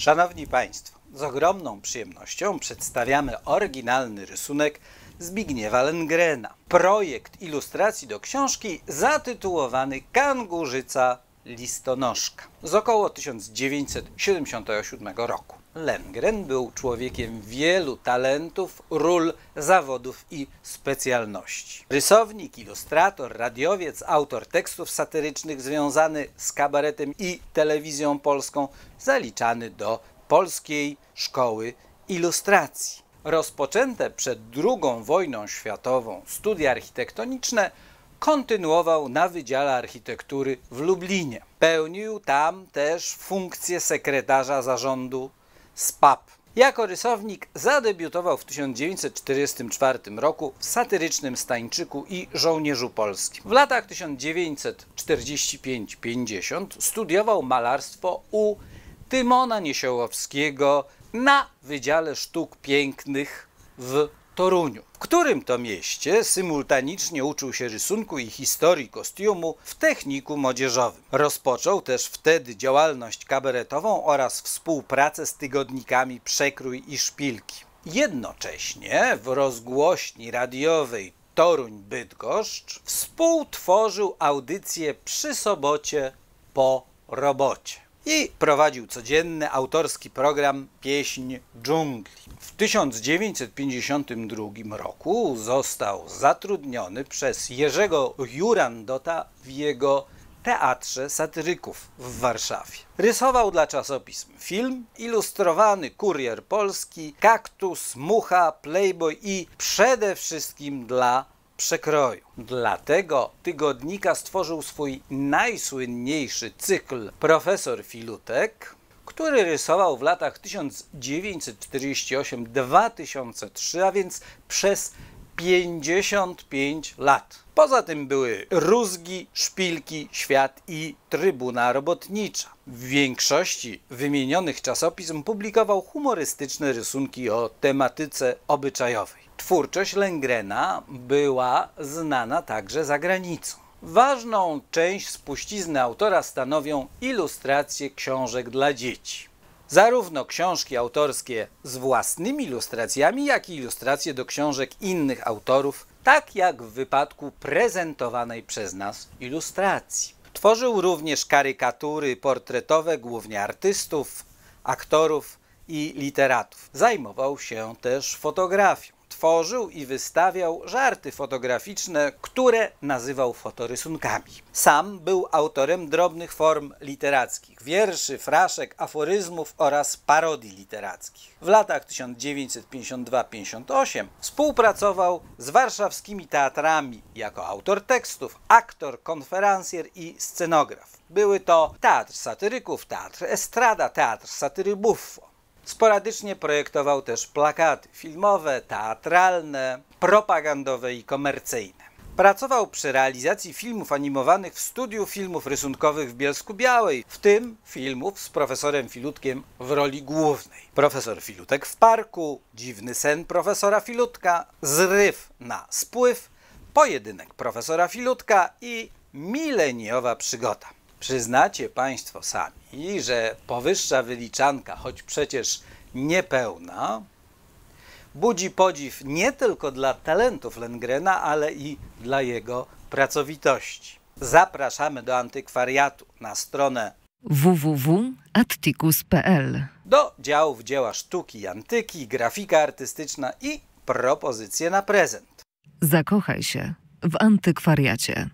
Szanowni Państwo, z ogromną przyjemnością przedstawiamy oryginalny rysunek Zbigniewa Lengrena. Projekt ilustracji do książki zatytułowany Kangurzyca listonoszka z około 1977 roku. Lengren był człowiekiem wielu talentów, ról, zawodów i specjalności. Rysownik, ilustrator, radiowiec, autor tekstów satyrycznych związany z kabaretem i telewizją polską, zaliczany do Polskiej Szkoły Ilustracji. Rozpoczęte przed II wojną światową studia architektoniczne kontynuował na Wydziale Architektury w Lublinie. Pełnił tam też funkcję sekretarza zarządu SPAP. Jako rysownik zadebiutował w 1944 roku w satyrycznym Stańczyku i Żołnierzu Polskim. W latach 1945-50 studiował malarstwo u Tymona Niesiołowskiego na Wydziale Sztuk Pięknych w Toruniu, w którym to mieście symultanicznie uczył się rysunku i historii kostiumu w techniku młodzieżowym. Rozpoczął też wtedy działalność kabaretową oraz współpracę z tygodnikami Przekrój i Szpilki. Jednocześnie w rozgłośni radiowej Toruń Bydgoszcz współtworzył audycję przy sobocie po robocie i prowadził codzienny autorski program Pieśń dżungli. W 1952 roku został zatrudniony przez Jerzego Jurandota w jego Teatrze Satyryków w Warszawie. Rysował dla czasopism film, ilustrowany Kurier Polski, Kaktus, Mucha, Playboy i przede wszystkim dla przekroju. Dlatego tygodnika stworzył swój najsłynniejszy cykl Profesor Filutek, który rysował w latach 1948-2003, a więc przez 55 lat. Poza tym były Rózgi, Szpilki, Świat i Trybuna Robotnicza. W większości wymienionych czasopism publikował humorystyczne rysunki o tematyce obyczajowej. Twórczość Lengrena była znana także za granicą. Ważną część spuścizny autora stanowią ilustracje książek dla dzieci. Zarówno książki autorskie z własnymi ilustracjami, jak i ilustracje do książek innych autorów, tak jak w wypadku prezentowanej przez nas ilustracji. Tworzył również karykatury portretowe głównie artystów, aktorów i literatów. Zajmował się też fotografią tworzył i wystawiał żarty fotograficzne, które nazywał fotorysunkami. Sam był autorem drobnych form literackich, wierszy, fraszek, aforyzmów oraz parodii literackich. W latach 1952-58 współpracował z warszawskimi teatrami jako autor tekstów, aktor, konferencjer i scenograf. Były to Teatr Satyryków, Teatr Estrada, Teatr Satyry Buffo. Sporadycznie projektował też plakaty filmowe, teatralne, propagandowe i komercyjne. Pracował przy realizacji filmów animowanych w studiu filmów rysunkowych w Bielsku Białej, w tym filmów z profesorem Filutkiem w roli głównej. Profesor Filutek w parku, Dziwny sen profesora Filutka, Zryw na spływ, Pojedynek profesora Filutka i Mileniowa przygoda. Przyznacie Państwo sami, że powyższa wyliczanka, choć przecież niepełna, budzi podziw nie tylko dla talentów Lengrena, ale i dla jego pracowitości. Zapraszamy do antykwariatu na stronę www.atticus.pl do działów dzieła sztuki i antyki, grafika artystyczna i propozycje na prezent. Zakochaj się w antykwariacie.